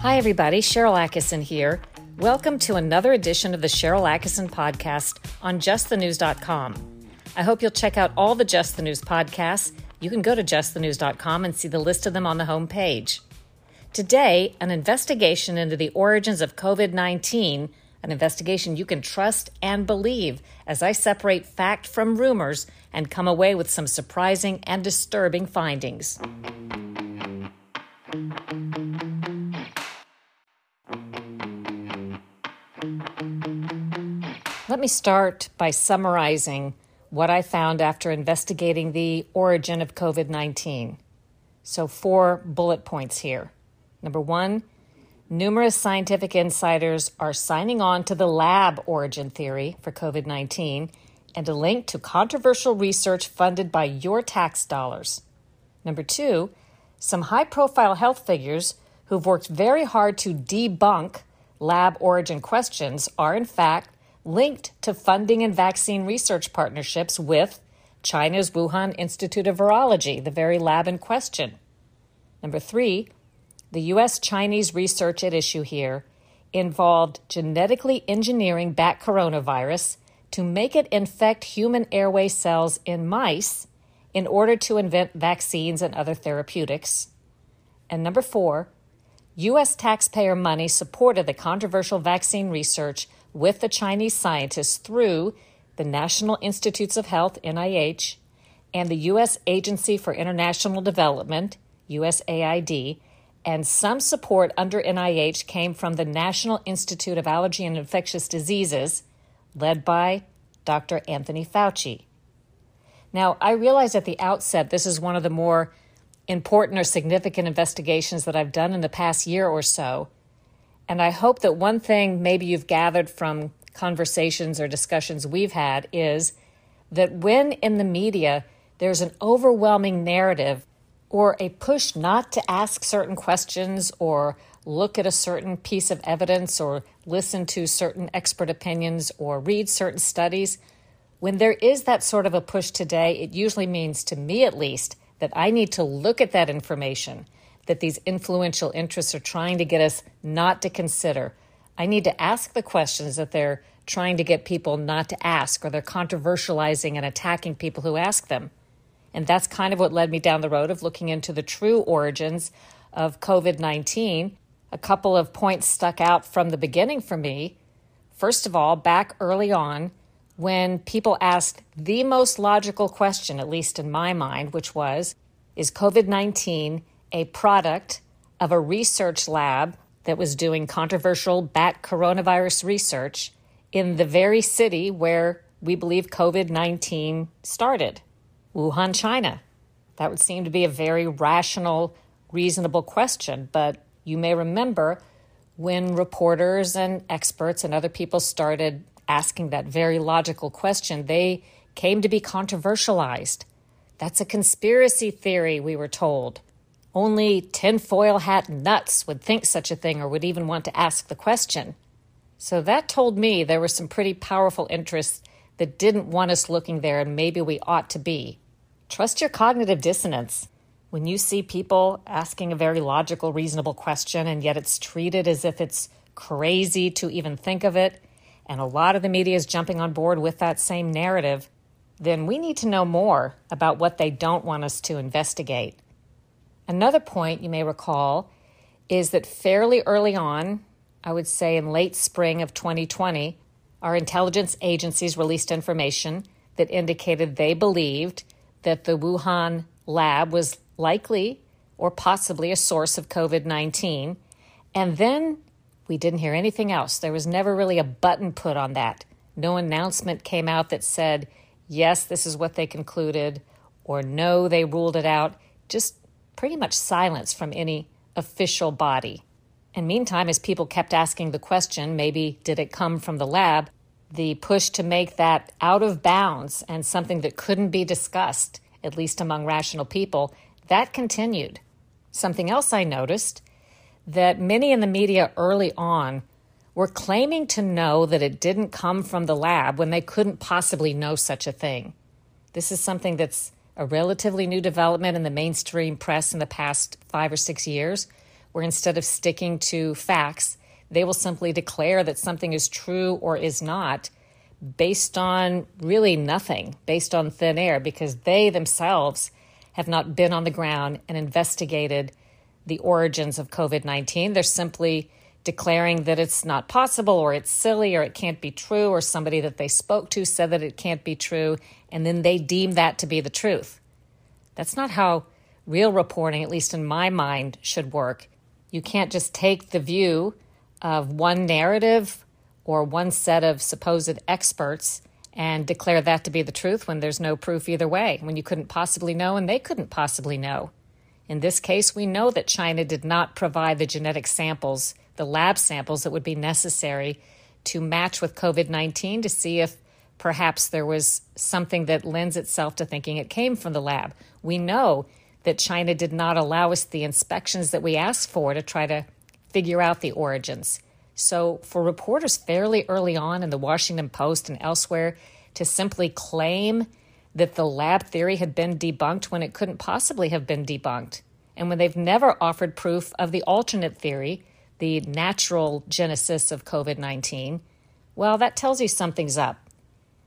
Hi, everybody. Sharyl Attkisson here. Welcome to another edition of the Sharyl Attkisson podcast on justthenews.com. I hope you'll check out all the Just the News podcasts. You can go to justthenews.com and see the list of them on the home page. Today, an investigation into the origins of COVID 19, an investigation you can trust and believe as I separate fact from rumors and come away with some surprising and disturbing findings. Let me start by summarizing what I found after investigating the origin of COVID 19. So, four bullet points here. Number one, numerous scientific insiders are signing on to the lab origin theory for COVID 19 and a link to controversial research funded by your tax dollars. Number two, some high profile health figures who've worked very hard to debunk lab origin questions are, in fact, linked to funding and vaccine research partnerships with China's Wuhan Institute of Virology, the very lab in question. Number three, the U.S. Chinese research at issue here involved genetically engineering bat coronavirus to make it infect human airway cells in mice in order to invent vaccines and other therapeutics. And number four, U.S. taxpayer money supported the controversial vaccine research with the Chinese scientists through the National Institutes of Health, NIH, and the U.S. Agency for International Development, USAID, and some support under NIH came from the National Institute of Allergy and Infectious Diseases, led by Dr. Anthony Fauci. Now, I realize at the outset this is one of the more important or significant investigations that I've done in the past year or so, and I hope that one thing maybe you've gathered from conversations or discussions we've had is that when in the media there's an overwhelming narrative or a push not to ask certain questions or look at a certain piece of evidence or listen to certain expert opinions or read certain studies, when there is that sort of a push today, it usually means, to me at least, that I need to look at that information that these influential interests are trying to get us not to consider. I need to ask the questions that they're trying to get people not to ask, or they're controversializing and attacking people who ask them. And that's kind of what led me down the road of looking into the true origins of COVID 19. A couple of points stuck out from the beginning for me. First of all, back early on, when people asked the most logical question, at least in my mind, which was Is COVID 19 a product of a research lab that was doing controversial bat coronavirus research in the very city where we believe COVID 19 started, Wuhan, China. That would seem to be a very rational, reasonable question. But you may remember when reporters and experts and other people started asking that very logical question, they came to be controversialized. That's a conspiracy theory, we were told. Only tinfoil hat nuts would think such a thing or would even want to ask the question. So that told me there were some pretty powerful interests that didn't want us looking there, and maybe we ought to be. Trust your cognitive dissonance. When you see people asking a very logical, reasonable question, and yet it's treated as if it's crazy to even think of it, and a lot of the media is jumping on board with that same narrative, then we need to know more about what they don't want us to investigate. Another point you may recall is that fairly early on, I would say in late spring of 2020, our intelligence agencies released information that indicated they believed that the Wuhan lab was likely or possibly a source of COVID 19. And then we didn't hear anything else. There was never really a button put on that. No announcement came out that said, yes, this is what they concluded, or no, they ruled it out. Just pretty much silence from any official body. And meantime, as people kept asking the question, maybe did it come from the lab, the push to make that out of bounds and something that couldn't be discussed, at least among rational people, that continued. Something else I noticed that many in the media early on were claiming to know that it didn't come from the lab when they couldn't possibly know such a thing. This is something that's a relatively new development in the mainstream press in the past five or six years, where instead of sticking to facts, they will simply declare that something is true or is not based on really nothing, based on thin air, because they themselves have not been on the ground and investigated the origins of COVID 19. They're simply declaring that it's not possible or it's silly or it can't be true, or somebody that they spoke to said that it can't be true, and then they deem that to be the truth. That's not how real reporting, at least in my mind, should work. You can't just take the view of one narrative or one set of supposed experts and declare that to be the truth when there's no proof either way, when you couldn't possibly know and they couldn't possibly know. In this case, we know that China did not provide the genetic samples the lab samples that would be necessary to match with COVID 19 to see if perhaps there was something that lends itself to thinking it came from the lab. We know that China did not allow us the inspections that we asked for to try to figure out the origins. So, for reporters fairly early on in the Washington Post and elsewhere to simply claim that the lab theory had been debunked when it couldn't possibly have been debunked, and when they've never offered proof of the alternate theory the natural genesis of COVID 19, well, that tells you something's up.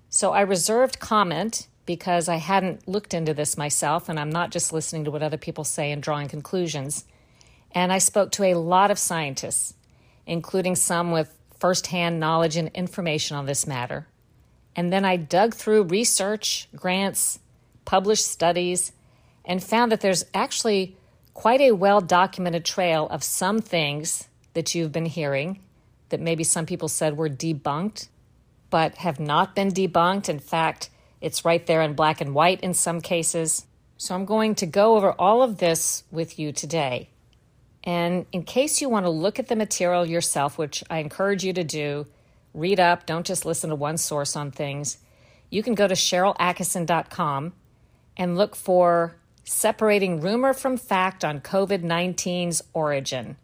So I reserved comment because I hadn't looked into this myself and I'm not just listening to what other people say and drawing conclusions. And I spoke to a lot of scientists, including some with firsthand knowledge and information on this matter. And then I dug through research, grants, published studies, and found that there's actually quite a well documented trail of some things that you've been hearing that maybe some people said were debunked, but have not been debunked. In fact, it's right there in black and white in some cases. So I'm going to go over all of this with you today. And in case you want to look at the material yourself, which I encourage you to do, read up, don't just listen to one source on things, you can go to SharylAttkisson.com and look for Separating Rumor from Fact on COVID 19's Origin.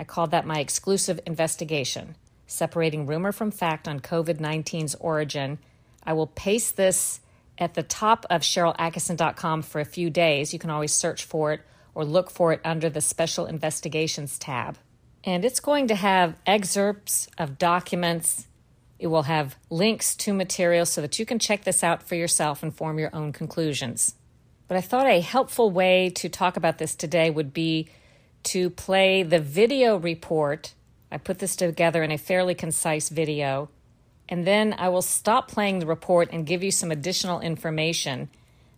I called that my exclusive investigation, separating rumor from fact on COVID 19's origin. I will paste this at the top of SharylAttkisson.com for a few days. You can always search for it or look for it under the Special Investigations tab. And it's going to have excerpts of documents. It will have links to material so that you can check this out for yourself and form your own conclusions. But I thought a helpful way to talk about this today would be to play the video report. I put this together in a fairly concise video. And then I will stop playing the report and give you some additional information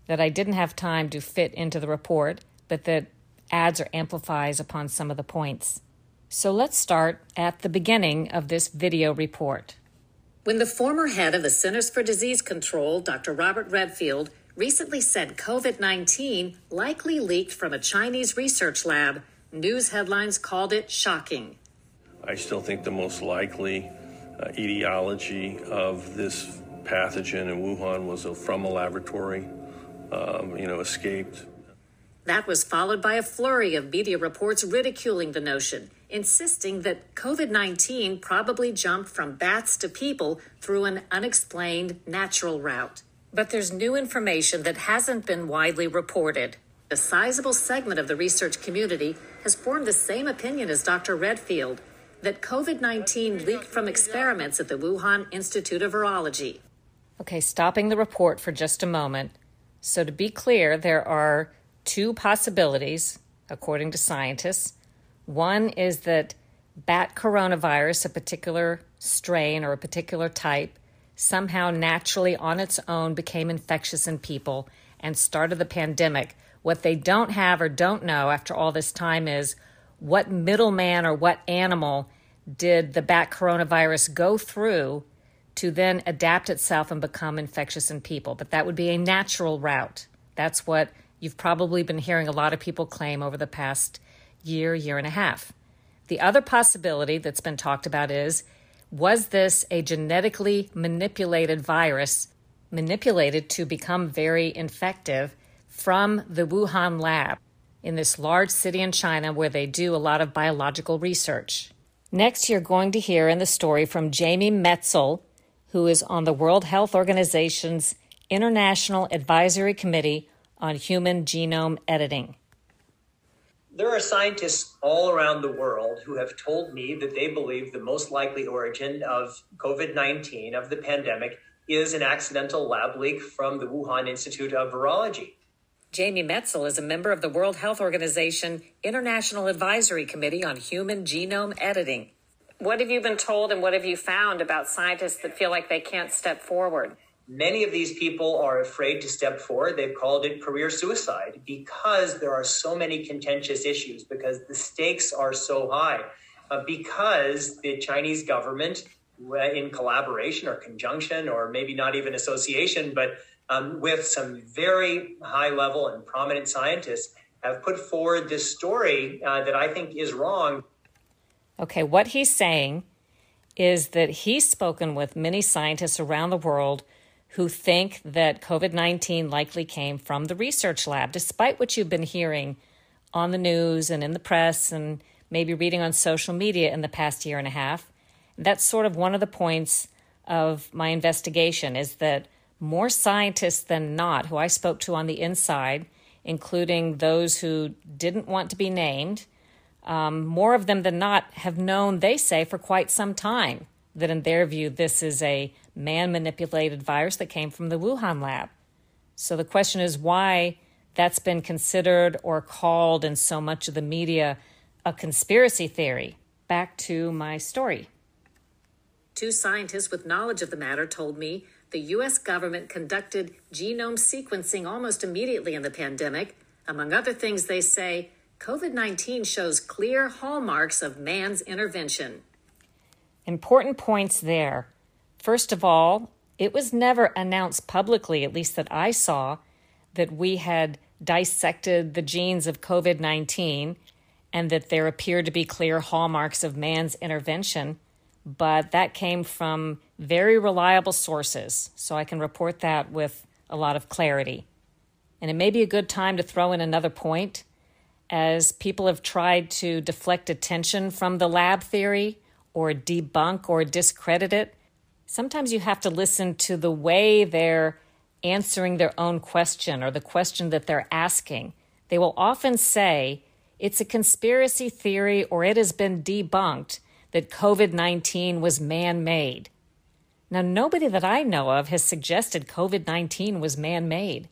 that I didn't have time to fit into the report, but that adds or amplifies upon some of the points. So let's start at the beginning of this video report. When the former head of the Centers for Disease Control, Dr. Robert Redfield, recently said COVID 19 likely leaked from a Chinese research lab, News headlines called it shocking. I still think the most likely uh, etiology of this pathogen in Wuhan was a, from a laboratory, um, you know, escaped. That was followed by a flurry of media reports ridiculing the notion, insisting that COVID 19 probably jumped from bats to people through an unexplained natural route. But there's new information that hasn't been widely reported. A sizable segment of the research community has formed the same opinion as Dr. Redfield that COVID 19 leaked from experiments at the Wuhan Institute of Virology. Okay, stopping the report for just a moment. So, to be clear, there are two possibilities, according to scientists. One is that bat coronavirus, a particular strain or a particular type, somehow naturally on its own became infectious in people and started the pandemic what they don't have or don't know after all this time is what middleman or what animal did the bat coronavirus go through to then adapt itself and become infectious in people. But that would be a natural route. That's what you've probably been hearing a lot of people claim over the past year, year and a half. The other possibility that's been talked about is was this a genetically manipulated virus, manipulated to become very infective from the Wuhan lab in this large city in China where they do a lot of biological research. Next, you're going to hear in the story from Jamie Metzl, who is on the World Health Organization's International Advisory Committee on Human Genome Editing. There are scientists all around the world who have told me that they believe the most likely origin of COVID 19, of the pandemic, is an accidental lab leak from the Wuhan Institute of Virology. Jamie Metzl is a member of the World Health Organization International Advisory Committee on Human Genome Editing. What have you been told and what have you found about scientists that feel like they can't step forward? Many of these people are afraid to step forward. They've called it career suicide because there are so many contentious issues, because the stakes are so high, uh, because the Chinese government, uh, in collaboration or conjunction, or maybe not even association, but um, with some very high level and prominent scientists, have put forward this story uh, that I think is wrong. Okay, what he's saying is that he's spoken with many scientists around the world who think that COVID 19 likely came from the research lab, despite what you've been hearing on the news and in the press and maybe reading on social media in the past year and a half. That's sort of one of the points of my investigation is that more scientists than not who I spoke to on the inside, including those who didn't want to be named, um, more of them than not have known, they say, for quite some time that in their view, this is a man manipulated virus that came from the Wuhan lab. So the question is why that's been considered or called in so much of the media a conspiracy theory. Back to my story. Two scientists with knowledge of the matter told me the U.S. government conducted genome sequencing almost immediately in the pandemic. Among other things, they say COVID 19 shows clear hallmarks of man's intervention. Important points there. First of all, it was never announced publicly, at least that I saw, that we had dissected the genes of COVID 19 and that there appeared to be clear hallmarks of man's intervention. But that came from very reliable sources, so I can report that with a lot of clarity. And it may be a good time to throw in another point, as people have tried to deflect attention from the lab theory or debunk or discredit it, sometimes you have to listen to the way they're answering their own question or the question that they're asking. They will often say, it's a conspiracy theory or it has been debunked that COVID 19 was man made. Now, nobody that I know of has suggested COVID 19 was man made.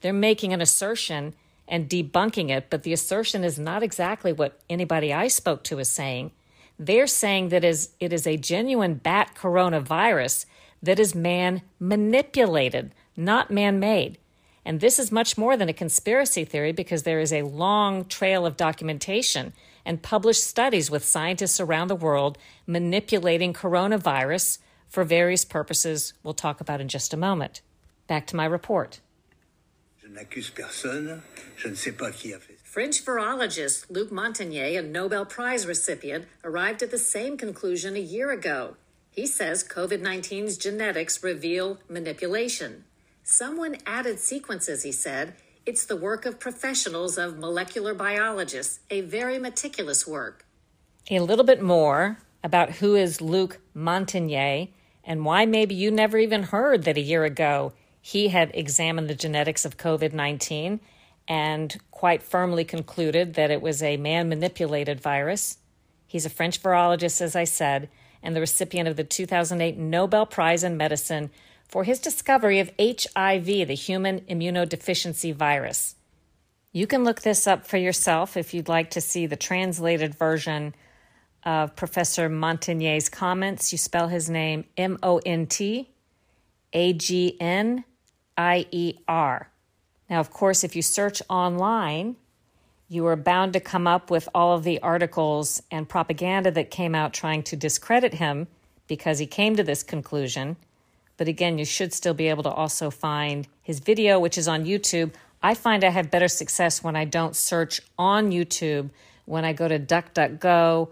They're making an assertion and debunking it, but the assertion is not exactly what anybody I spoke to is saying. They're saying that is, it is a genuine bat coronavirus that is man manipulated, not man made. And this is much more than a conspiracy theory because there is a long trail of documentation and published studies with scientists around the world manipulating coronavirus for various purposes we'll talk about in just a moment. Back to my report. Je n'accuse personne. Je ne sais pas qui a fait French virologist Luc Montagnier, a Nobel Prize recipient, arrived at the same conclusion a year ago. He says COVID 19's genetics reveal manipulation. Someone added sequences, he said. It's the work of professionals of molecular biologists, a very meticulous work. A little bit more about who is Luc Montagnier and why maybe you never even heard that a year ago he had examined the genetics of COVID 19 and quite firmly concluded that it was a man manipulated virus. He's a French virologist, as I said, and the recipient of the 2008 Nobel Prize in Medicine for his discovery of HIV, the human immunodeficiency virus. You can look this up for yourself if you'd like to see the translated version of Professor Montagnier's comments. You spell his name M O N T A G N I E R. Now, of course, if you search online, you are bound to come up with all of the articles and propaganda that came out trying to discredit him because he came to this conclusion. But again, you should still be able to also find his video, which is on YouTube. I find I have better success when I don't search on YouTube, when I go to DuckDuckGo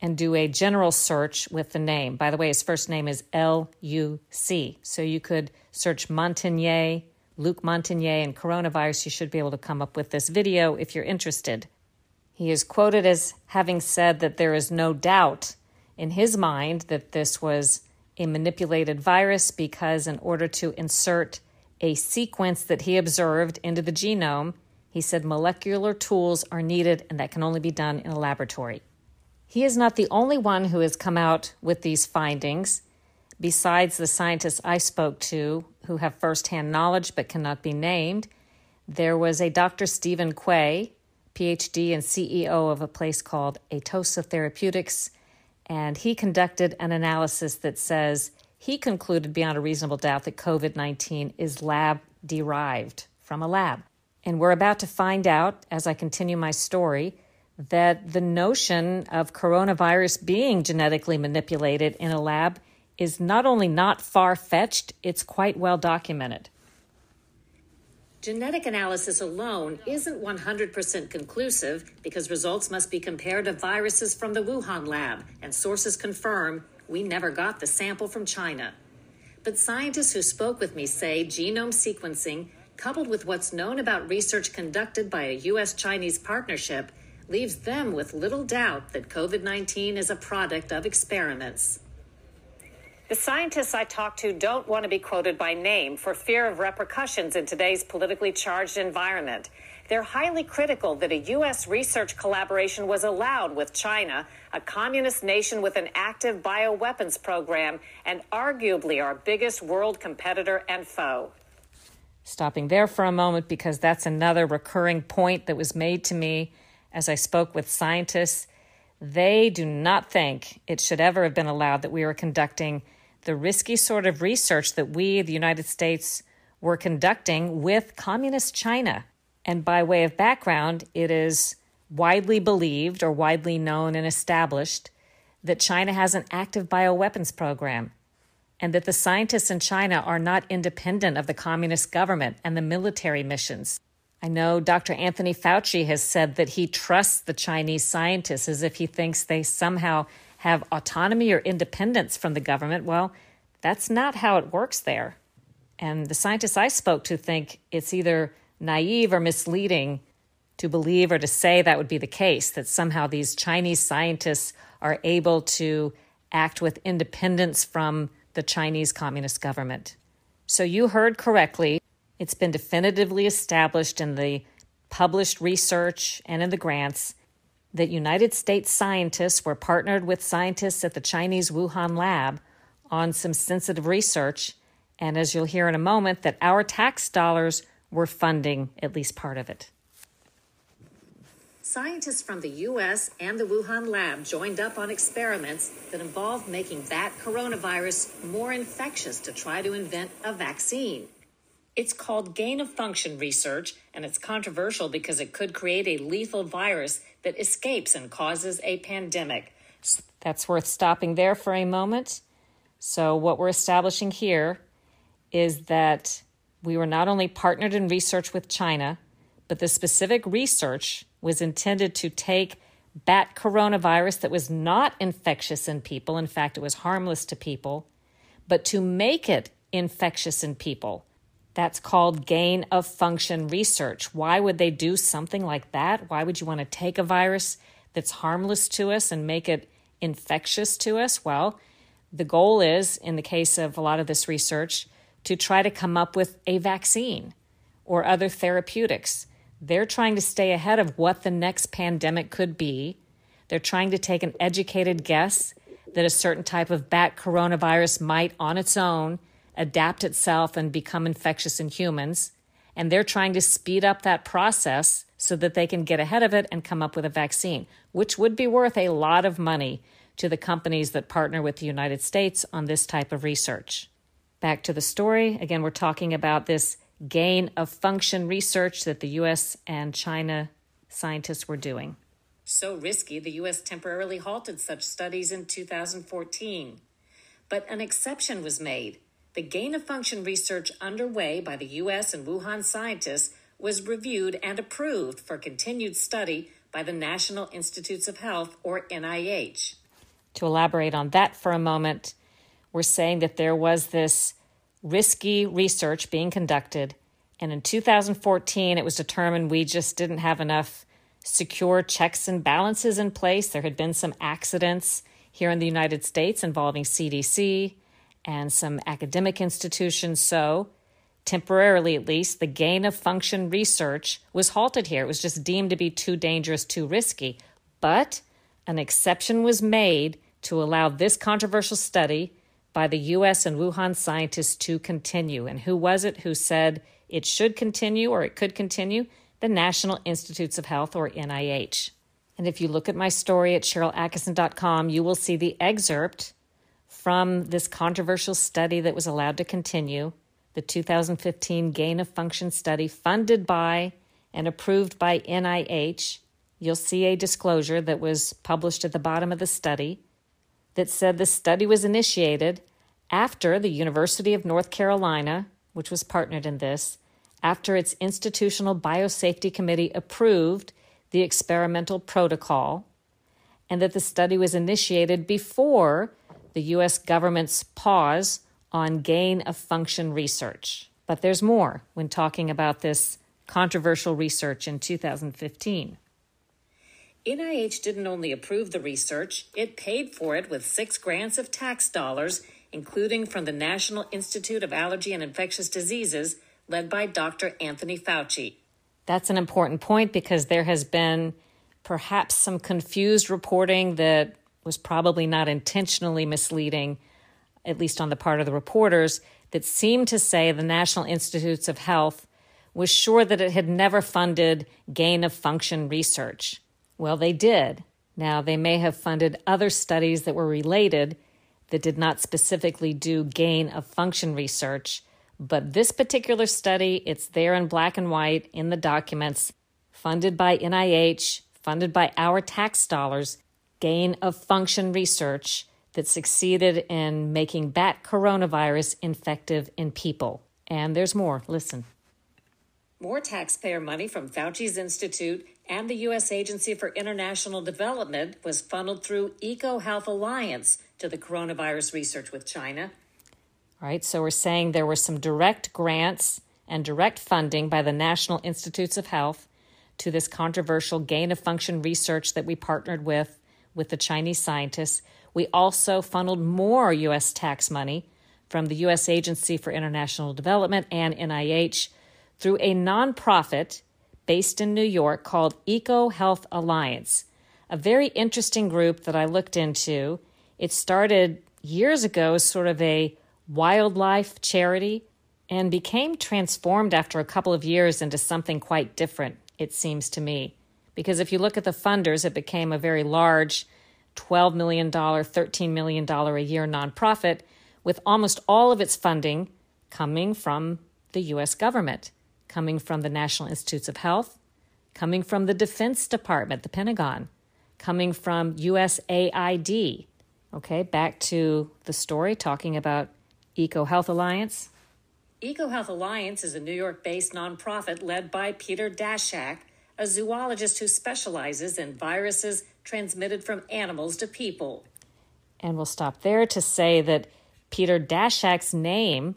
and do a general search with the name. By the way, his first name is L U C. So you could search Montagnier Luc Montagnier and coronavirus, you should be able to come up with this video if you're interested. He is quoted as having said that there is no doubt in his mind that this was a manipulated virus because, in order to insert a sequence that he observed into the genome. He said molecular tools are needed and that can only be done in a laboratory. He is not the only one who has come out with these findings. Besides the scientists I spoke to who have firsthand knowledge but cannot be named, there was a Dr. Stephen Quay, PhD and CEO of a place called Atossa Therapeutics, and he conducted an analysis that says he concluded beyond a reasonable doubt that COVID 19 is lab derived from a lab. And we're about to find out, as I continue my story, that the notion of coronavirus being genetically manipulated in a lab is not only not far fetched, it's quite well documented. Genetic analysis alone isn't 100% conclusive because results must be compared to viruses from the Wuhan lab, and sources confirm we never got the sample from China. But scientists who spoke with me say genome sequencing, coupled with what's known about research conducted by a U.S. Chinese partnership, leaves them with little doubt that COVID 19 is a product of experiments. The scientists I talked to don't want to be quoted by name for fear of repercussions in today's politically charged environment. They're highly critical that a U.S. research collaboration was allowed with China, a communist nation with an active bioweapons program and arguably our biggest world competitor and foe. Stopping there for a moment because that's another recurring point that was made to me as I spoke with scientists. They do not think it should ever have been allowed that we were conducting the risky sort of research that we, the United States, were conducting with communist China. And by way of background, it is widely believed or widely known and established that China has an active bioweapons program and that the scientists in China are not independent of the communist government and the military missions. I know Dr. Anthony Fauci has said that he trusts the Chinese scientists as if he thinks they somehow have autonomy or independence from the government. Well, that's not how it works there. And the scientists I spoke to think it's either naive or misleading to believe or to say that would be the case, that somehow these Chinese scientists are able to act with independence from the Chinese Communist government. So you heard correctly. It's been definitively established in the published research and in the grants that United States scientists were partnered with scientists at the Chinese Wuhan lab on some sensitive research, and as you'll hear in a moment, that our tax dollars were funding at least part of it. Scientists from the US and the Wuhan lab joined up on experiments that involved making bat coronavirus more infectious to try to invent a vaccine. It's called gain of function research, and it's controversial because it could create a lethal virus that escapes and causes a pandemic. That's worth stopping there for a moment. So, what we're establishing here is that we were not only partnered in research with China, but the specific research was intended to take bat coronavirus that was not infectious in people, in fact, it was harmless to people, but to make it infectious in people that's called gain of function research. Why would they do something like that? Why would you want to take a virus that's harmless to us and make it infectious to us? Well, the goal is, in the case of a lot of this research, to try to come up with a vaccine or other therapeutics. They're trying to stay ahead of what the next pandemic could be. They're trying to take an educated guess that a certain type of bat coronavirus might, on its own, adapt itself and become infectious in humans. And they're trying to speed up that process so that they can get ahead of it and come up with a vaccine, which would be worth a lot of money to the companies that partner with the United States on this type of research. Back to the story. Again, we're talking about this gain of function research that the US and China scientists were doing. So risky, the US temporarily halted such studies in 2014. But an exception was made the gain of function research underway by the U.S. and Wuhan scientists was reviewed and approved for continued study by the National Institutes of Health, or NIH. To elaborate on that for a moment, we're saying that there was this risky research being conducted, and in 2014, it was determined we just didn't have enough secure checks and balances in place. There had been some accidents here in the United States involving CDC, and some academic institutions. So temporarily at least, the gain of function research was halted here. It was just deemed to be too dangerous, too risky. But an exception was made to allow this controversial study by the US and Wuhan scientists to continue. And who was it who said it should continue or it could continue? The National Institutes of Health or NIH. And if you look at my story at SharylAttkisson.com, you will see the excerpt from this controversial study that was allowed to continue, the 2015 gain of function study funded by and approved by NIH. You'll see a disclosure that was published at the bottom of the study that said the study was initiated after the University of North Carolina, which was partnered in this, after its institutional biosafety committee approved the experimental protocol, and that the study was initiated before the U.S. government's pause on gain of function research. But there's more when talking about this controversial research in 2015. NIH didn't only approve the research, it paid for it with six grants of tax dollars, including from the National Institute of Allergy and Infectious Diseases, led by Dr. Anthony Fauci. That's an important point because there has been perhaps some confused reporting that was probably not intentionally misleading, at least on the part of the reporters, that seemed to say the National Institutes of Health was sure that it had never funded gain of function research. Well, they did. Now, they may have funded other studies that were related that did not specifically do gain of function research, but this particular study, it's there in black and white in the documents, funded by NIH, funded by our tax dollars, gain of function research that succeeded in making bat coronavirus infective in people. And there's more. Listen. More taxpayer money from Fauci's Institute and the U.S. Agency for International Development was funneled through EcoHealth Alliance to the coronavirus research with China. All right, so we're saying there were some direct grants and direct funding by the National Institutes of Health to this controversial gain of function research that we partnered with with the Chinese scientists. We also funneled more U.S. tax money from the U.S. Agency for International Development and NIH through a nonprofit based in New York called EcoHealth Alliance, a very interesting group that I looked into. It started years ago as sort of a wildlife charity and became transformed after a couple of years into something quite different, it seems to me. Because if you look at the funders, it became a very large $12 million, $13 million a year nonprofit, with almost all of its funding coming from the U.S. government coming from the National Institutes of Health, coming from the Defense Department, the Pentagon, coming from USAID. Okay, back to the story talking about EcoHealth Alliance. EcoHealth Alliance is a New York based nonprofit led by Peter Daszak, a zoologist who specializes in viruses transmitted from animals to people. And we'll stop there to say that Peter Daszak's name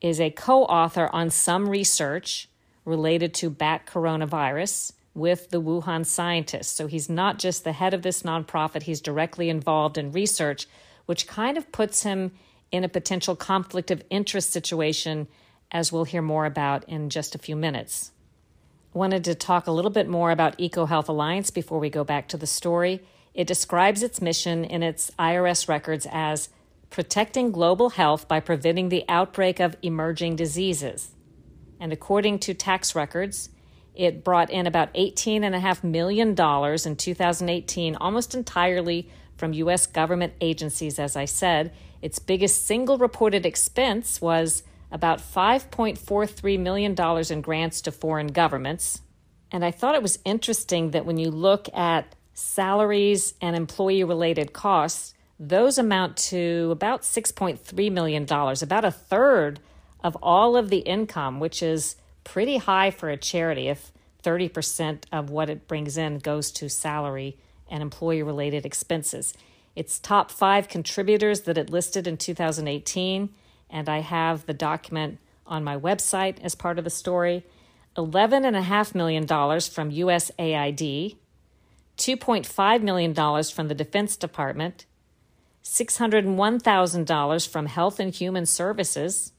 is a co author on some research related to bat coronavirus with the Wuhan scientists. So he's not just the head of this nonprofit, he's directly involved in research, which kind of puts him in a potential conflict of interest situation, as we'll hear more about in just a few minutes. Wanted to talk a little bit more about EcoHealth Alliance before we go back to the story. It describes its mission in its IRS records as protecting global health by preventing the outbreak of emerging diseases. And according to tax records, it brought in about $18.5 million in 2018, almost entirely from U.S. government agencies, as I said. Its biggest single reported expense was about $5.43 million in grants to foreign governments. And I thought it was interesting that when you look at salaries and employee related costs, those amount to about $6.3 million, about a third of all of the income, which is pretty high for a charity if 30% of what it brings in goes to salary and employee related expenses. Its top five contributors that it listed in 2018, and I have the document on my website as part of the story $11.5 million from USAID, $2.5 million from the Defense Department, $601,000 from Health and Human Services,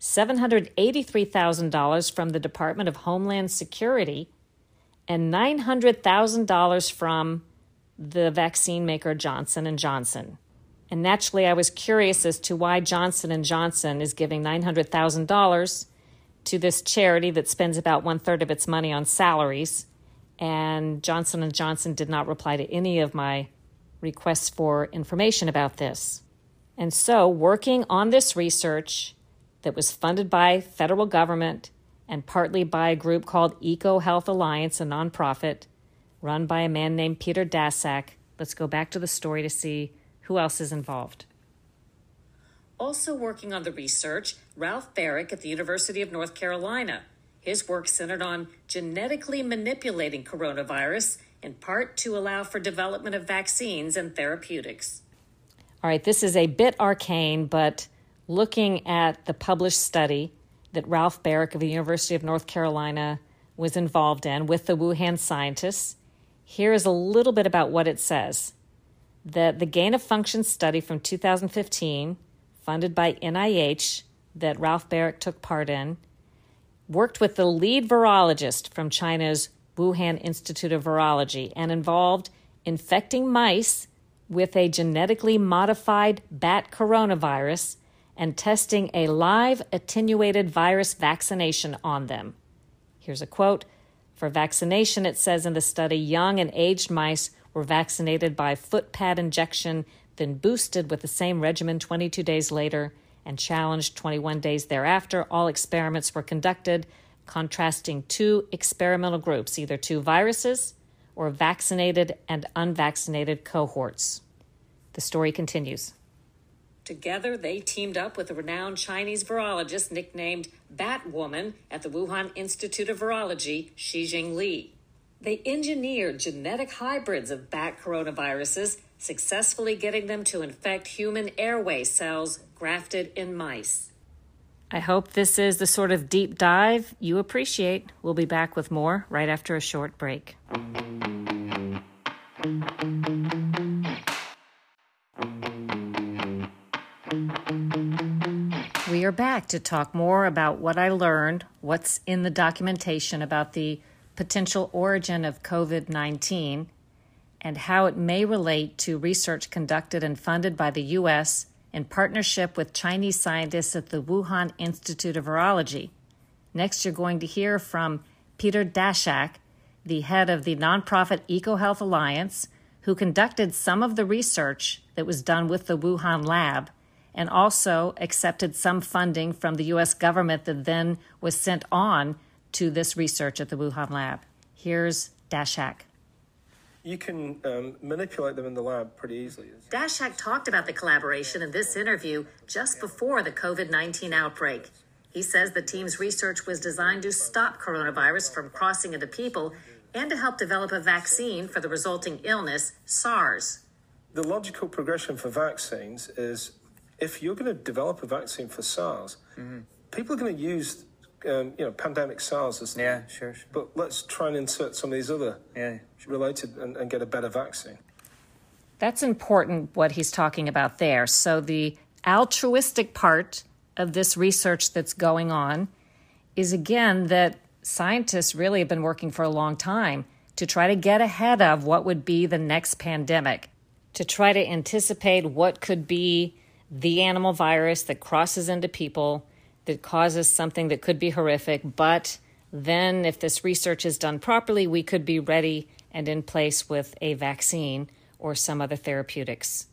$783,000 from the Department of Homeland Security, and $900,000 from the vaccine maker Johnson & Johnson. And naturally I was curious as to why Johnson & Johnson is giving $900,000 to this charity that spends about one third of its money on salaries. And Johnson & Johnson did not reply to any of my requests for information about this. And so, working on this research that was funded by federal government and partly by a group called EcoHealth Alliance, a nonprofit run by a man named Peter Daszak. Let's go back to the story to see who else is involved. Also working on the research, Ralph Baric at the University of North Carolina. His work centered on genetically manipulating coronavirus, in part to allow for development of vaccines and therapeutics. All right, this is a bit arcane, but looking at the published study that Ralph Baric of the University of North Carolina was involved in with the Wuhan scientists, here is a little bit about what it says. That the gain of function study from 2015, funded by NIH, that Ralph Baric took part in, worked with the lead virologist from China's Wuhan Institute of Virology and involved infecting mice with a genetically modified bat coronavirus and testing a live attenuated virus vaccination on them. Here's a quote For vaccination, it says in the study, young and aged mice were vaccinated by foot pad injection, then boosted with the same regimen 22 days later and challenged 21 days thereafter. All experiments were conducted contrasting two experimental groups, either two viruses or vaccinated and unvaccinated cohorts. The story continues. Together, they teamed up with a renowned Chinese virologist nicknamed Batwoman at the Wuhan Institute of Virology, Shi Zhengli. They engineered genetic hybrids of bat coronaviruses, successfully getting them to infect human airway cells grafted in mice. I hope this is the sort of deep dive you appreciate. We'll be back with more right after a short break. We are back to talk more about what I learned, what's in the documentation about the potential origin of COVID 19, and how it may relate to research conducted and funded by the U.S. in partnership with Chinese scientists at the Wuhan Institute of Virology. Next, you're going to hear from Peter Daszak, the head of the nonprofit EcoHealth Alliance, who conducted some of the research that was done with the Wuhan lab and also accepted some funding from the U.S. government that then was sent on to this research at the Wuhan lab. Here's Daszak. You can um, manipulate them in the lab pretty easily. Daszak talked about the collaboration in this interview just before the COVID 19 outbreak. He says the team's research was designed to stop coronavirus from crossing into people and to help develop a vaccine for the resulting illness, SARS. The logical progression for vaccines is if you're going to develop a vaccine for SARS, mm-hmm. people are going to use um, you know pandemic SARS as yeah, sure, sure, But let's try and insert some of these other yeah, sure. related and, and get a better vaccine. That's important what he's talking about there. So the altruistic part of this research that's going on is again that scientists really have been working for a long time to try to get ahead of what would be the next pandemic, to try to anticipate what could be the animal virus that crosses into people that causes something that could be horrific. But then, if this research is done properly, we could be ready and in place with a vaccine or some other therapeutics.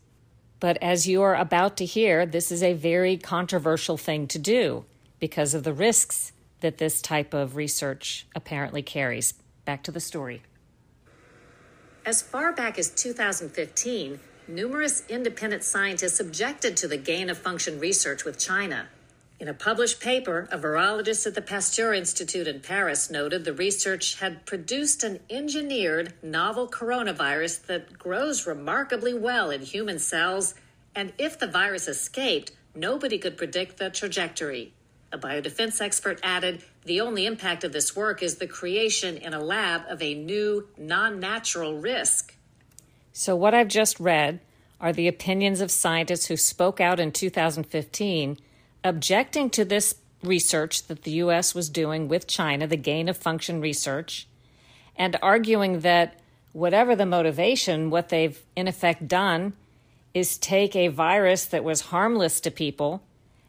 But as you are about to hear, this is a very controversial thing to do because of the risks that this type of research apparently carries. Back to the story. As far back as 2015, numerous independent scientists objected to the gain of function research with China. In a published paper, a virologist at the Pasteur Institute in Paris noted the research had produced an engineered novel coronavirus that grows remarkably well in human cells, and if the virus escaped, nobody could predict the trajectory. A biodefense expert added the only impact of this work is the creation in a lab of a new, non natural risk. So, what I've just read are the opinions of scientists who spoke out in 2015 objecting to this research that the U.S. was doing with China, the gain of function research, and arguing that whatever the motivation, what they've in effect done is take a virus that was harmless to people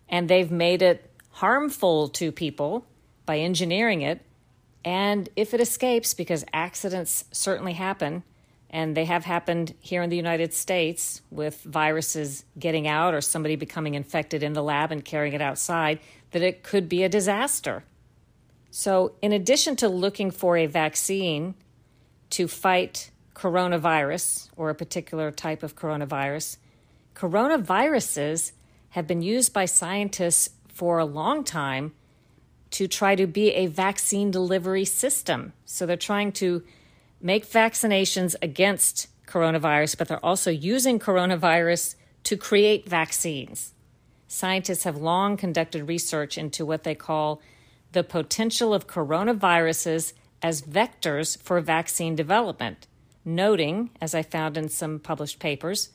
and they've made it harmful to people by engineering it. And if it escapes, because accidents certainly happen, and they have happened here in the United States with viruses getting out or somebody becoming infected in the lab and carrying it outside, that it could be a disaster. So, in addition to looking for a vaccine to fight coronavirus or a particular type of coronavirus, coronaviruses have been used by scientists for a long time to try to be a vaccine delivery system. So, they're trying to make vaccinations against coronavirus, but they're also using coronavirus to create vaccines. Scientists have long conducted research into what they call the potential of coronaviruses as vectors for vaccine development, noting, as I found in some published papers,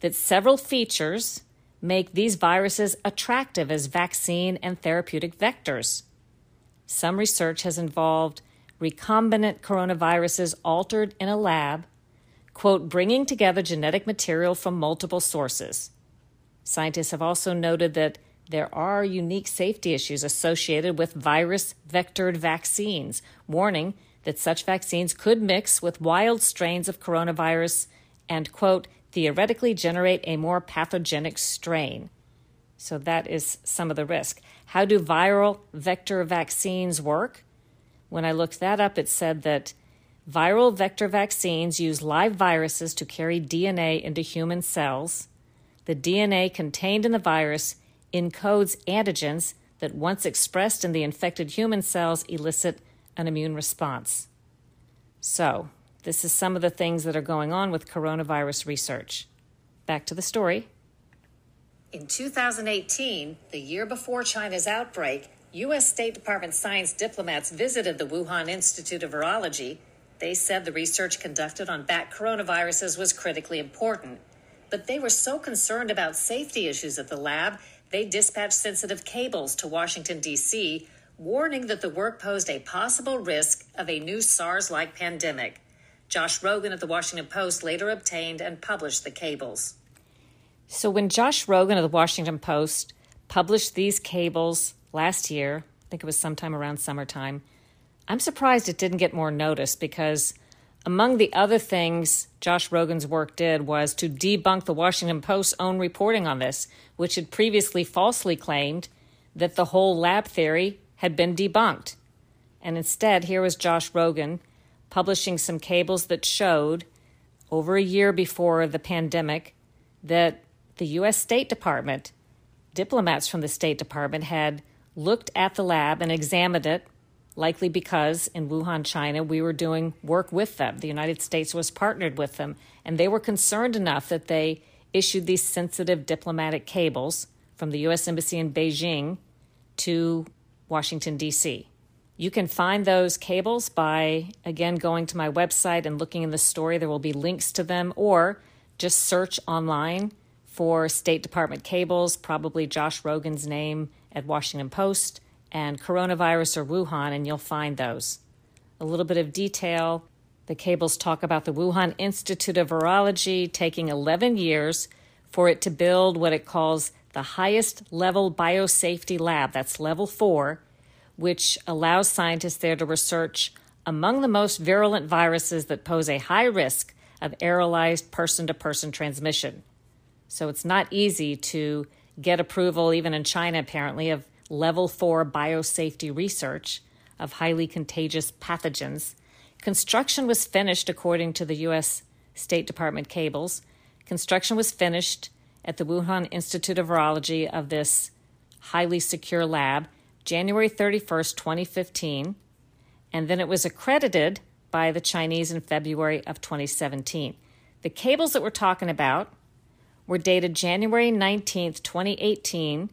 that several features make these viruses attractive as vaccine and therapeutic vectors. Some research has involved recombinant coronaviruses altered in a lab, quote, bringing together genetic material from multiple sources. Scientists have also noted that there are unique safety issues associated with virus vectored vaccines, warning that such vaccines could mix with wild strains of coronavirus and, quote, theoretically generate a more pathogenic strain. So that is some of the risk. How do viral vector vaccines work? When I looked that up, it said that viral vector vaccines use live viruses to carry DNA into human cells. The DNA contained in the virus encodes antigens that, once expressed in the infected human cells, elicit an immune response. So, this is some of the things that are going on with coronavirus research. Back to the story. In 2018, the year before China's outbreak, U.S. State Department science diplomats visited the Wuhan Institute of Virology. They said the research conducted on bat coronaviruses was critically important. But they were so concerned about safety issues at the lab, they dispatched sensitive cables to Washington, D.C., warning that the work posed a possible risk of a new SARS like pandemic. Josh Rogin of the Washington Post later obtained and published the cables. So, when Josh Rogin of the Washington Post published these cables last year. I think it was sometime around summertime. I'm surprised it didn't get more notice because among the other things Josh Rogin's work did was to debunk the Washington Post's own reporting on this, which had previously falsely claimed that the whole lab theory had been debunked. And instead, here was Josh Rogin publishing some cables that showed, over a year before the pandemic, that the U.S. State Department, diplomats from the State Department, had looked at the lab and examined it, likely because in Wuhan, China, we were doing work with them. The United States was partnered with them, and they were concerned enough that they issued these sensitive diplomatic cables from the U.S. Embassy in Beijing to Washington, D.C. You can find those cables by, again, going to my website and looking in the story. There will be links to them, or just search online for State Department cables, probably Josh Rogin's name at Washington Post and coronavirus or Wuhan, and you'll find those. A little bit of detail. The cables talk about the Wuhan Institute of Virology taking 11 years for it to build what it calls the highest level biosafety lab, that's level four, which allows scientists there to research among the most virulent viruses that pose a high risk of aerolized person to person transmission. So it's not easy to get approval, even in China, apparently, of level four biosafety research of highly contagious pathogens. Construction was finished, according to the U.S. State Department cables. Construction was finished at the Wuhan Institute of Virology of this highly secure lab January 31st, 2015, and then it was accredited by the Chinese in February of 2017. The cables that we're talking about were dated January 19th, 2018,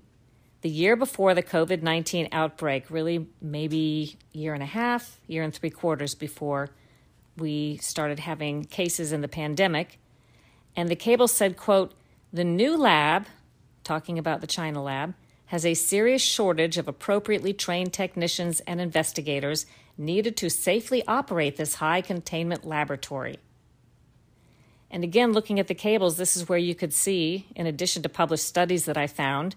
the year before the COVID 19 outbreak, really maybe year and a half, year and three quarters before we started having cases in the pandemic. And the cable said, quote, the new lab, talking about the China lab, has a serious shortage of appropriately trained technicians and investigators needed to safely operate this high containment laboratory. And again, looking at the cables, this is where you could see, in addition to published studies that I found,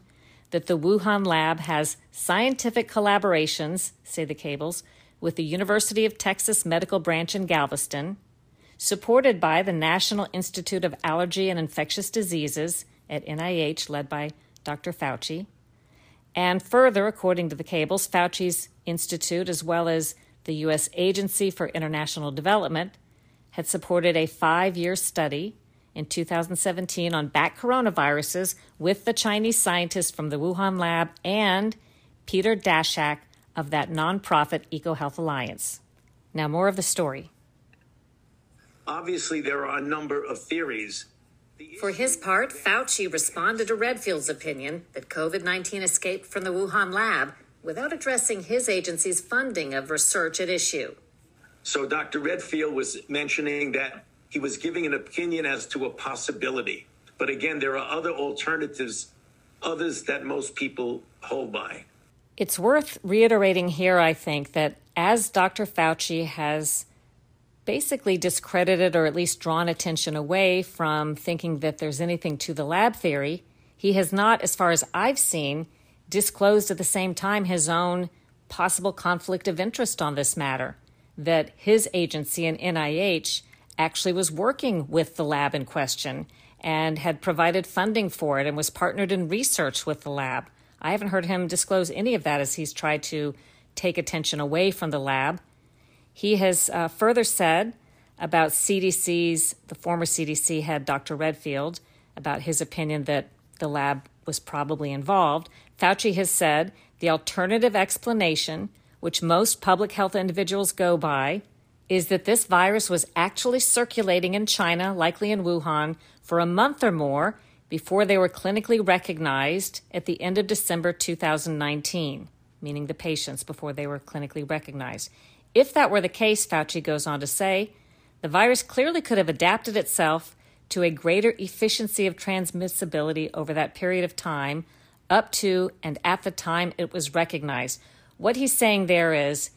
that the Wuhan lab has scientific collaborations, say the cables, with the University of Texas Medical Branch in Galveston, supported by the National Institute of Allergy and Infectious Diseases at NIH, led by Dr. Fauci. And further, according to the cables, Fauci's institute, as well as the U.S. Agency for International Development, had supported a five year study in 2017 on bat coronaviruses with the Chinese scientists from the Wuhan lab and Peter Daszak of that nonprofit EcoHealth Alliance. Now, more of the story. Obviously, there are a number of theories. For his part, Fauci responded to Redfield's opinion that COVID 19 escaped from the Wuhan lab without addressing his agency's funding of research at issue. So, Dr. Redfield was mentioning that he was giving an opinion as to a possibility. But again, there are other alternatives, others that most people hold by. It's worth reiterating here, I think, that as Dr. Fauci has basically discredited or at least drawn attention away from thinking that there's anything to the lab theory, he has not, as far as I've seen, disclosed at the same time his own possible conflict of interest on this matter. That his agency and NIH actually was working with the lab in question and had provided funding for it and was partnered in research with the lab. I haven't heard him disclose any of that as he's tried to take attention away from the lab. He has uh, further said about CDC's, the former CDC head, Dr. Redfield, about his opinion that the lab was probably involved. Fauci has said the alternative explanation, which most public health individuals go by, is that this virus was actually circulating in China, likely in Wuhan, for a month or more before they were clinically recognized at the end of December 2019, meaning the patients before they were clinically recognized. If that were the case, Fauci goes on to say, the virus clearly could have adapted itself to a greater efficiency of transmissibility over that period of time, up to and at the time it was recognized. What he's saying there is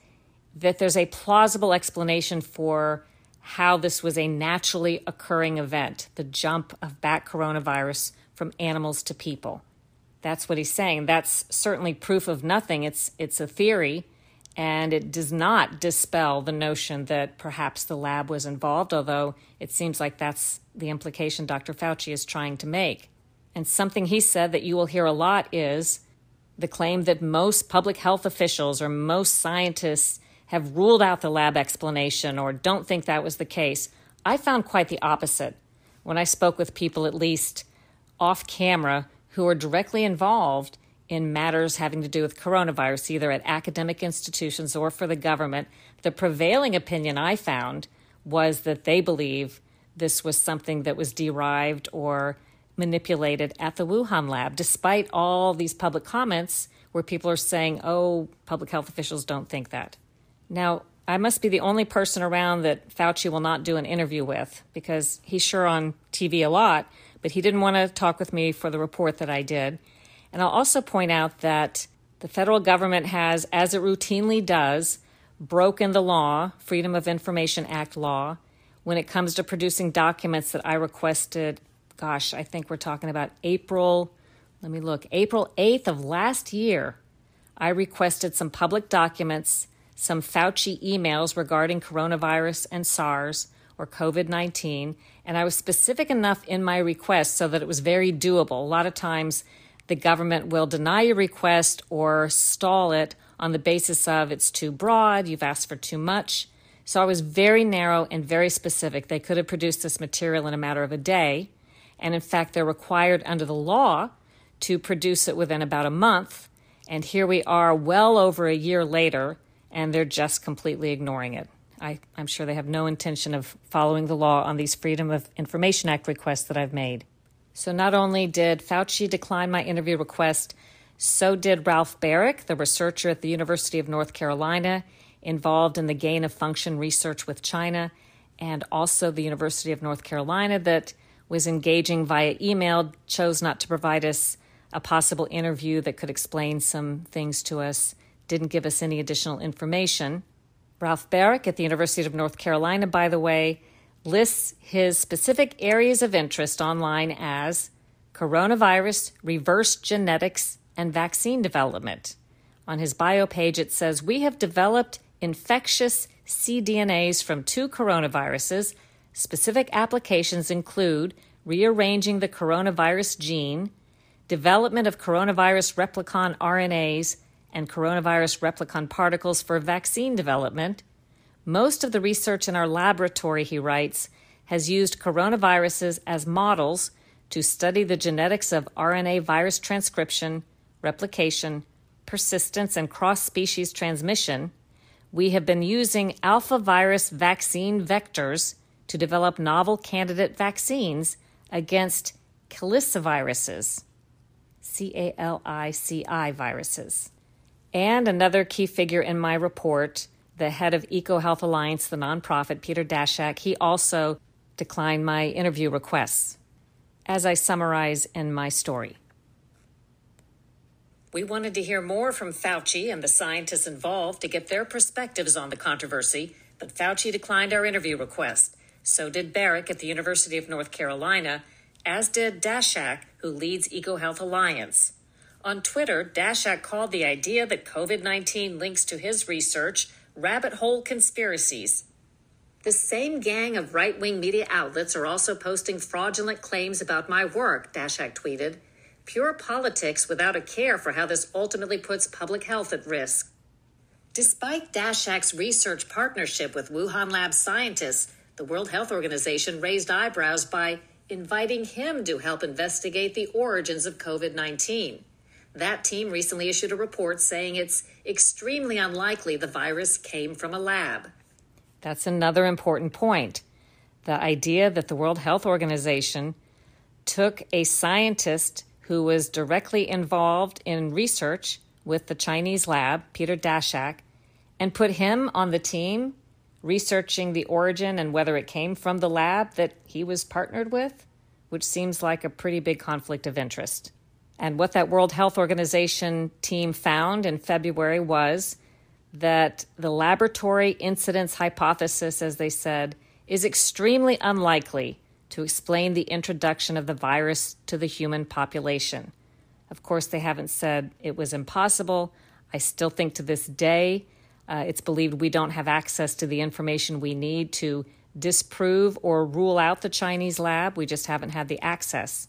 that there's a plausible explanation for how this was a naturally occurring event, the jump of bat coronavirus from animals to people. That's what he's saying. That's certainly proof of nothing. It's it's a theory and it does not dispel the notion that perhaps the lab was involved, although it seems like that's the implication Dr. Fauci is trying to make. And something he said that you will hear a lot is the claim that most public health officials or most scientists have ruled out the lab explanation or don't think that was the case. I found quite the opposite when I spoke with people, at least off camera, who are directly involved in matters having to do with coronavirus, either at academic institutions or for the government. The prevailing opinion I found was that they believe this was something that was derived or manipulated at the Wuhan lab, despite all these public comments where people are saying, oh, public health officials don't think that. Now, I must be the only person around that Fauci will not do an interview with because he's sure on TV a lot, but he didn't want to talk with me for the report that I did. And I'll also point out that the federal government has, as it routinely does, broken the law, Freedom of Information Act law, when it comes to producing documents that I requested. Gosh, I think we're talking about April, let me look, April 8th of last year. I requested some public documents some Fauci emails regarding coronavirus and SARS or COVID 19, and I was specific enough in my request so that it was very doable. A lot of times the government will deny your request or stall it on the basis of it's too broad, you've asked for too much. So I was very narrow and very specific. They could have produced this material in a matter of a day. And in fact, they're required under the law to produce it within about a month. And here we are, well over a year later, and they're just completely ignoring it. I, am sure they have no intention of following the law on these Freedom of Information Act requests that I've made. So not only did Fauci decline my interview request, so did Ralph Baric, the researcher at the University of North Carolina involved in the gain of function research with China, and also the University of North Carolina that was engaging via email, chose not to provide us a possible interview that could explain some things to us, didn't give us any additional information. Ralph Baric at the University of North Carolina, by the way, lists his specific areas of interest online as coronavirus, reverse genetics, and vaccine development. On his bio page, it says, We have developed infectious cDNAs from two coronaviruses. Specific applications include rearranging the coronavirus gene, development of coronavirus replicon RNAs, and coronavirus replicon particles for vaccine development. Most of the research in our laboratory, he writes, has used coronaviruses as models to study the genetics of RNA virus transcription, replication, persistence, and cross species transmission. We have been using alpha virus vaccine vectors to develop novel candidate vaccines against caliciviruses, C A L I C I viruses. And another key figure in my report, the head of EcoHealth Alliance, the nonprofit, Peter Daszak, he also declined my interview requests, as I summarize in my story. We wanted to hear more from Fauci and the scientists involved to get their perspectives on the controversy, but Fauci declined our interview request. So did Baric at the University of North Carolina, as did Daszak, who leads EcoHealth Alliance. On Twitter, Daszak called the idea that COVID 19 links to his research rabbit hole conspiracies. The same gang of right wing media outlets are also posting fraudulent claims about my work, Daszak tweeted. Pure politics without a care for how this ultimately puts public health at risk. Despite Daszak's research partnership with Wuhan Lab scientists, the World Health Organization raised eyebrows by inviting him to help investigate the origins of COVID 19. That team recently issued a report saying it's extremely unlikely the virus came from a lab. That's another important point. The idea that the World Health Organization took a scientist who was directly involved in research with the Chinese lab, Peter Daszak, and put him on the team researching the origin and whether it came from the lab that he was partnered with, which seems like a pretty big conflict of interest. And what that World Health Organization team found in February was that the laboratory incidence hypothesis, as they said, is extremely unlikely to explain the introduction of the virus to the human population. Of course, they haven't said it was impossible. I still think to this day uh, it's believed we don't have access to the information we need to disprove or rule out the Chinese lab. We just haven't had the access.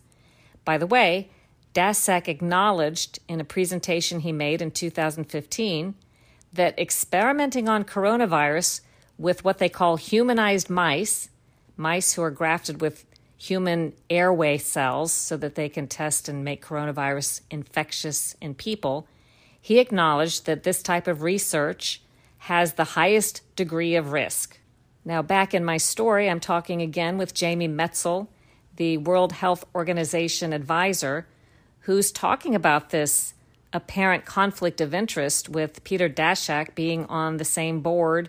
By the way, Daszak acknowledged in a presentation he made in 2015 that experimenting on coronavirus with what they call humanized mice, mice who are grafted with human airway cells so that they can test and make coronavirus infectious in people, he acknowledged that this type of research has the highest degree of risk. Now, back in my story, I'm talking again with Jamie Metzl, the World Health Organization advisor, who's talking about this apparent conflict of interest with Peter Daszak being on the same board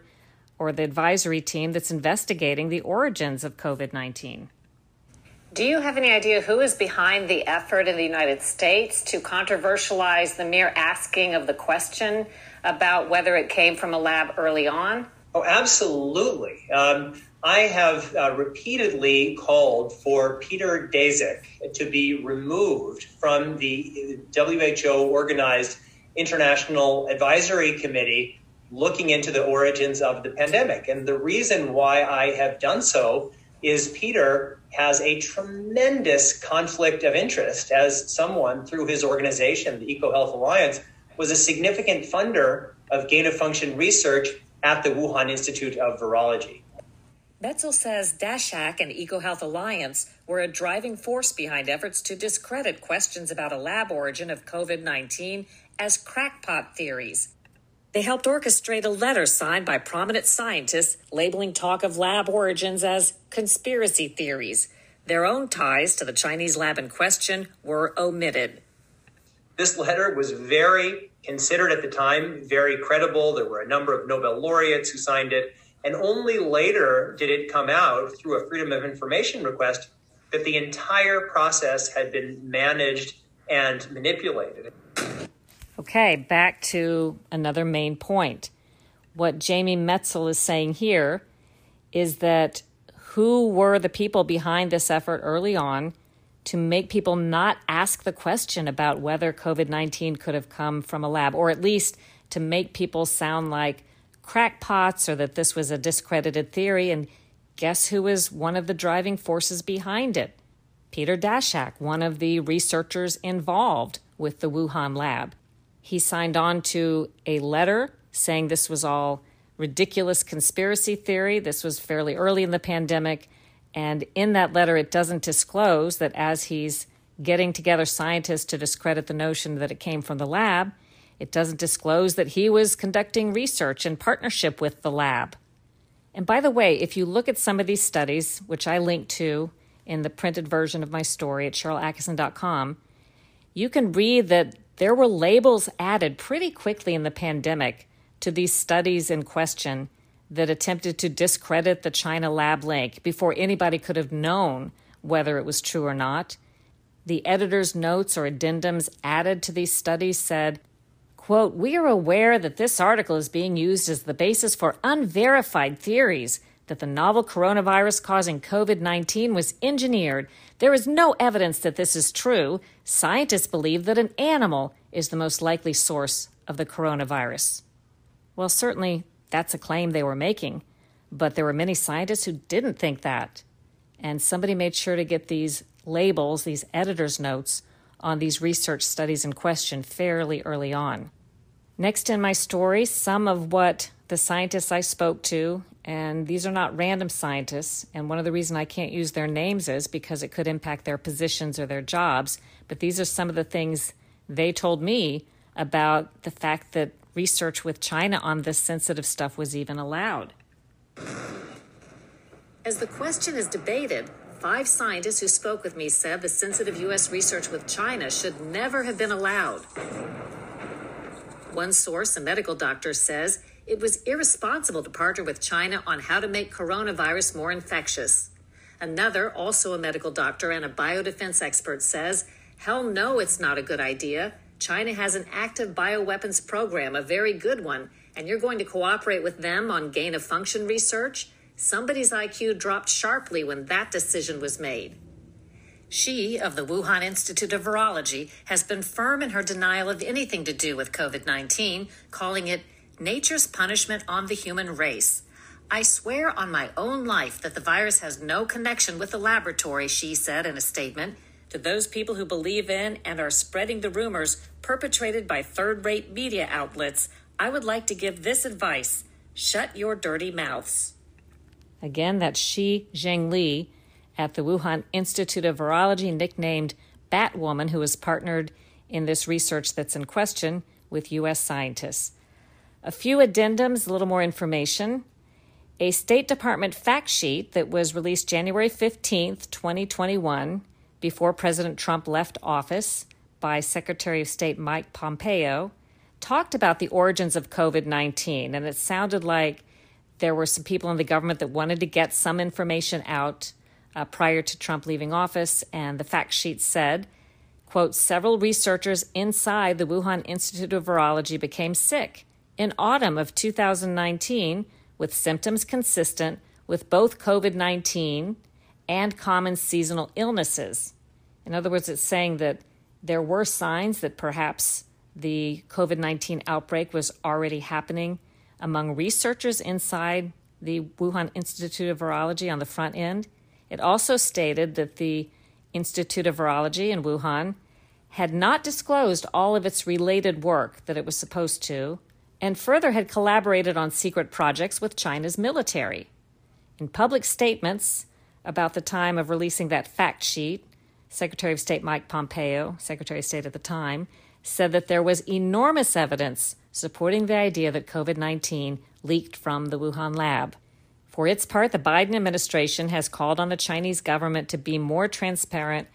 or the advisory team that's investigating the origins of COVID 19. Do you have any idea who is behind the effort in the United States to controversialize the mere asking of the question about whether it came from a lab early on? Oh, absolutely. Um, I have uh, repeatedly called for Peter Daszak to be removed from the WHO organized International Advisory Committee looking into the origins of the pandemic. And the reason why I have done so is Peter has a tremendous conflict of interest as someone through his organization, the EcoHealth Alliance, was a significant funder of gain of function research at the Wuhan Institute of Virology. Metzl says Daszak and EcoHealth Alliance were a driving force behind efforts to discredit questions about a lab origin of COVID 19 as crackpot theories. They helped orchestrate a letter signed by prominent scientists labeling talk of lab origins as conspiracy theories. Their own ties to the Chinese lab in question were omitted. This letter was very considered at the time, very credible. There were a number of Nobel laureates who signed it and only later did it come out through a Freedom of Information request that the entire process had been managed and manipulated. Okay, back to another main point. What Jamie Metzl is saying here is that who were the people behind this effort early on to make people not ask the question about whether COVID 19 could have come from a lab, or at least to make people sound like crackpots or that this was a discredited theory. And guess who was one of the driving forces behind it? Peter Daszak, one of the researchers involved with the Wuhan lab. He signed on to a letter saying this was all ridiculous conspiracy theory. This was fairly early in the pandemic. And in that letter, it doesn't disclose that as he's getting together scientists to discredit the notion that it came from the lab, it doesn't disclose that he was conducting research in partnership with the lab. And by the way, if you look at some of these studies, which I link to in the printed version of my story at SharylAttkisson.com, you can read that there were labels added pretty quickly in the pandemic to these studies in question that attempted to discredit the China lab link before anybody could have known whether it was true or not. The editor's notes or addendums added to these studies said, quote, We are aware that this article is being used as the basis for unverified theories that the novel coronavirus causing COVID 19 was engineered. There is no evidence that this is true. Scientists believe that an animal is the most likely source of the coronavirus. Well, certainly that's a claim they were making, but there were many scientists who didn't think that. And somebody made sure to get these labels, these editor's notes, on these research studies in question fairly early on. Next in my story, some of what the scientists I spoke to and these are not random scientists. And one of the reasons I can't use their names is because it could impact their positions or their jobs. But these are some of the things they told me about the fact that research with China on this sensitive stuff was even allowed. As the question is debated, five scientists who spoke with me said the sensitive U.S. research with China should never have been allowed. One source, a medical doctor, says it was irresponsible to partner with China on how to make coronavirus more infectious. Another, also a medical doctor and a biodefense expert, says, Hell no, it's not a good idea. China has an active bioweapons program, a very good one, and you're going to cooperate with them on gain of function research? Somebody's IQ dropped sharply when that decision was made. Shi, of the Wuhan Institute of Virology, has been firm in her denial of anything to do with COVID 19, calling it nature's punishment on the human race. I swear on my own life that the virus has no connection with the laboratory, she said in a statement. To those people who believe in and are spreading the rumors perpetrated by third rate media outlets, I would like to give this advice shut your dirty mouths. Again, that's Shi Zhengli at the Wuhan Institute of Virology, nicknamed Batwoman, who has partnered in this research that's in question with U.S. scientists. A few addendums, a little more information. A State Department fact sheet that was released January 15th, 2021, before President Trump left office by Secretary of State Mike Pompeo, talked about the origins of COVID 19. And it sounded like there were some people in the government that wanted to get some information out uh, prior to Trump leaving office. And the fact sheet said, quote, several researchers inside the Wuhan Institute of Virology became sick in autumn of 2019 with symptoms consistent with both COVID 19 and common seasonal illnesses. In other words, it's saying that there were signs that perhaps the COVID 19 outbreak was already happening among researchers inside the Wuhan Institute of Virology on the front end. It also stated that the Institute of Virology in Wuhan had not disclosed all of its related work that it was supposed to and further had collaborated on secret projects with China's military. In public statements about the time of releasing that fact sheet, Secretary of State Mike Pompeo, Secretary of State at the time, said that there was enormous evidence supporting the idea that COVID 19 leaked from the Wuhan lab. For its part, the Biden administration has called on the Chinese government to be more transparent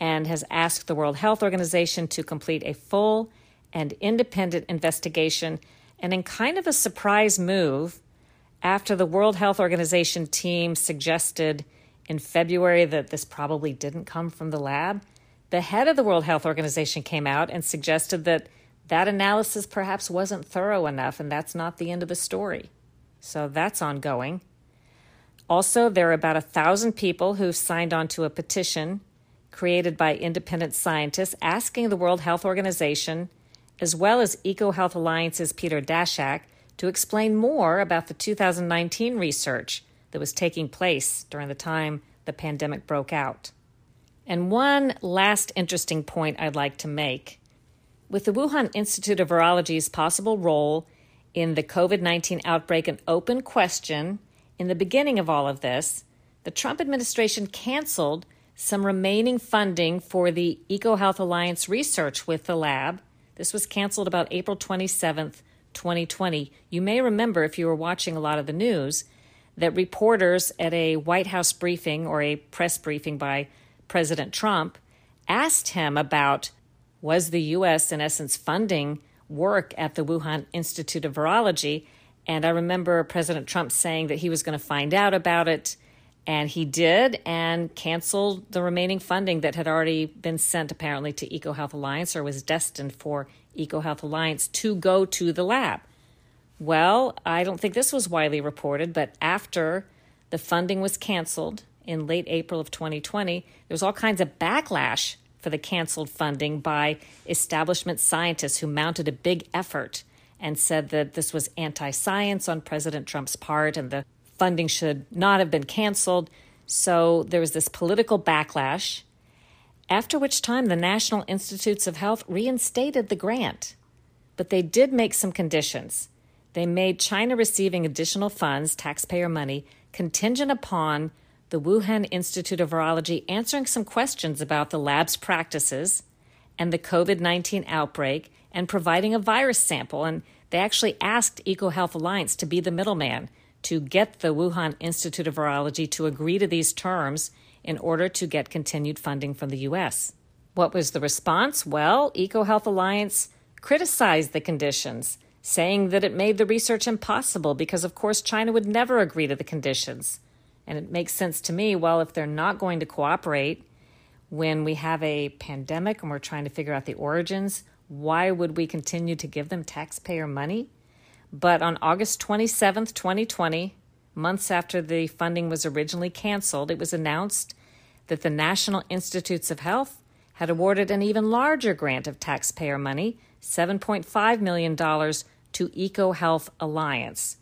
and has asked the World Health Organization to complete a full and independent investigation and in kind of a surprise move, after the World Health Organization team suggested in February that this probably didn't come from the lab, the head of the World Health Organization came out and suggested that that analysis perhaps wasn't thorough enough, and that's not the end of the story. So that's ongoing. Also, there are about a thousand people who've signed on to a petition created by independent scientists asking the World Health Organization, as well as EcoHealth Alliance's Peter Daszak, to explain more about the 2019 research that was taking place during the time the pandemic broke out. And one last interesting point I'd like to make. With the Wuhan Institute of Virology's possible role in the COVID 19 outbreak an open question in the beginning of all of this, the Trump administration canceled some remaining funding for the EcoHealth Alliance research with the lab. This was canceled about April 27th, 2020. You may remember, if you were watching a lot of the news, that reporters at a White House briefing or a press briefing by President Trump asked him about was the U.S., in essence, funding work at the Wuhan Institute of Virology. And I remember President Trump saying that he was going to find out about it. And he did and canceled the remaining funding that had already been sent apparently to EcoHealth Alliance or was destined for EcoHealth Alliance to go to the lab. Well, I don't think this was widely reported, but after the funding was canceled in late April of 2020, there was all kinds of backlash for the canceled funding by establishment scientists who mounted a big effort and said that this was anti science on President Trump's part and the funding should not have been canceled. So there was this political backlash, after which time the National Institutes of Health reinstated the grant. But they did make some conditions. They made China receiving additional funds, taxpayer money, contingent upon the Wuhan Institute of Virology answering some questions about the lab's practices and the COVID 19 outbreak and providing a virus sample. And they actually asked EcoHealth Alliance to be the middleman to get the Wuhan Institute of Virology to agree to these terms in order to get continued funding from the U.S. What was the response? Well, EcoHealth Alliance criticized the conditions, saying that it made the research impossible because, of course, China would never agree to the conditions. And it makes sense to me, well, if they're not going to cooperate when we have a pandemic and we're trying to figure out the origins, why would we continue to give them taxpayer money? But on August 27th, 2020, months after the funding was originally canceled, it was announced that the National Institutes of Health had awarded an even larger grant of taxpayer money, $7.5 million, to EcoHealth Alliance.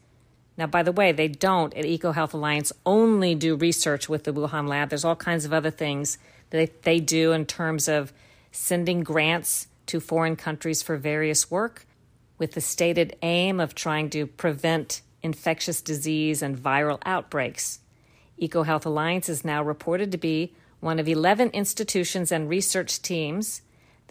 Now, by the way, they don't at EcoHealth Alliance only do research with the Wuhan lab. There's all kinds of other things that they do in terms of sending grants to foreign countries for various work with the stated aim of trying to prevent infectious disease and viral outbreaks. EcoHealth Alliance is now reported to be one of 11 institutions and research teams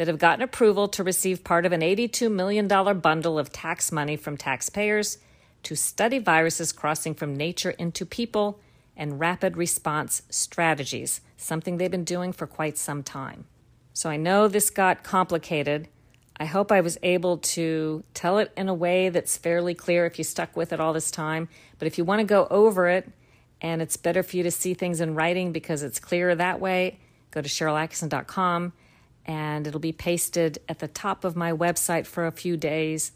that have gotten approval to receive part of an $82 million bundle of tax money from taxpayers to study viruses crossing from nature into people and rapid response strategies, something they've been doing for quite some time. So I know this got complicated I hope I was able to tell it in a way that's fairly clear if you stuck with it all this time. But if you want to go over it and it's better for you to see things in writing because it's clearer that way, go to SharylAttkisson.com and it'll be pasted at the top of my website for a few days.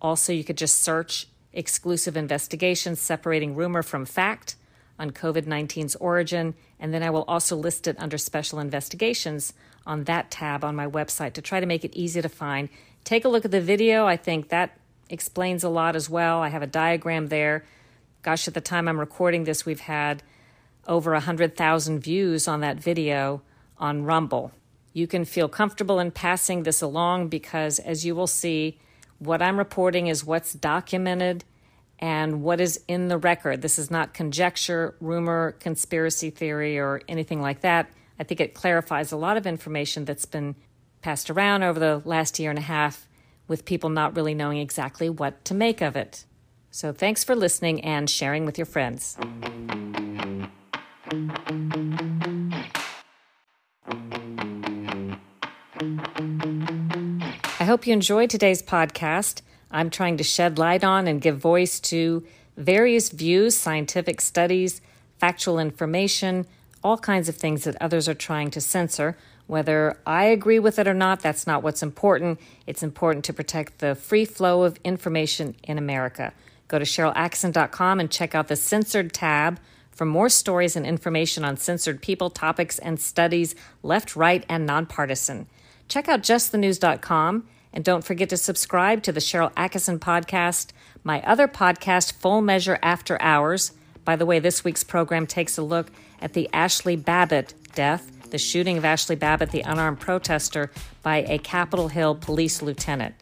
Also, you could just search exclusive investigations separating rumor from fact on COVID 19's origin, and then I will also list it under special investigations on that tab on my website to try to make it easy to find. Take a look at the video. I think that explains a lot as well. I have a diagram there. Gosh, at the time I'm recording this, we've had over 100,000 views on that video on Rumble. You can feel comfortable in passing this along because, as you will see, what I'm reporting is what's documented and what is in the record. This is not conjecture, rumor, conspiracy theory, or anything like that. I think it clarifies a lot of information that's been passed around over the last year and a half with people not really knowing exactly what to make of it. So thanks for listening and sharing with your friends. Hope you enjoyed today's podcast. I'm trying to shed light on and give voice to various views, scientific studies, factual information, all kinds of things that others are trying to censor Whether I agree with it or not, that's not what's important. It's important to protect the free flow of information in America. Go to SharylAttkisson.com and check out the censored tab for more stories and information on censored people, topics, and studies, left, right, and nonpartisan. Check out justthenews.com and don't forget to subscribe to the Sharyl Attkisson podcast, my other podcast, Full Measure After Hours. By the way, this week's program takes a look at the Ashli Babbitt death the shooting of Ashli Babbitt, the unarmed protester, by a Capitol Hill police lieutenant.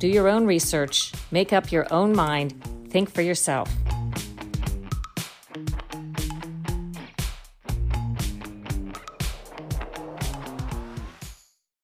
Do your own research, make up your own mind, think for yourself.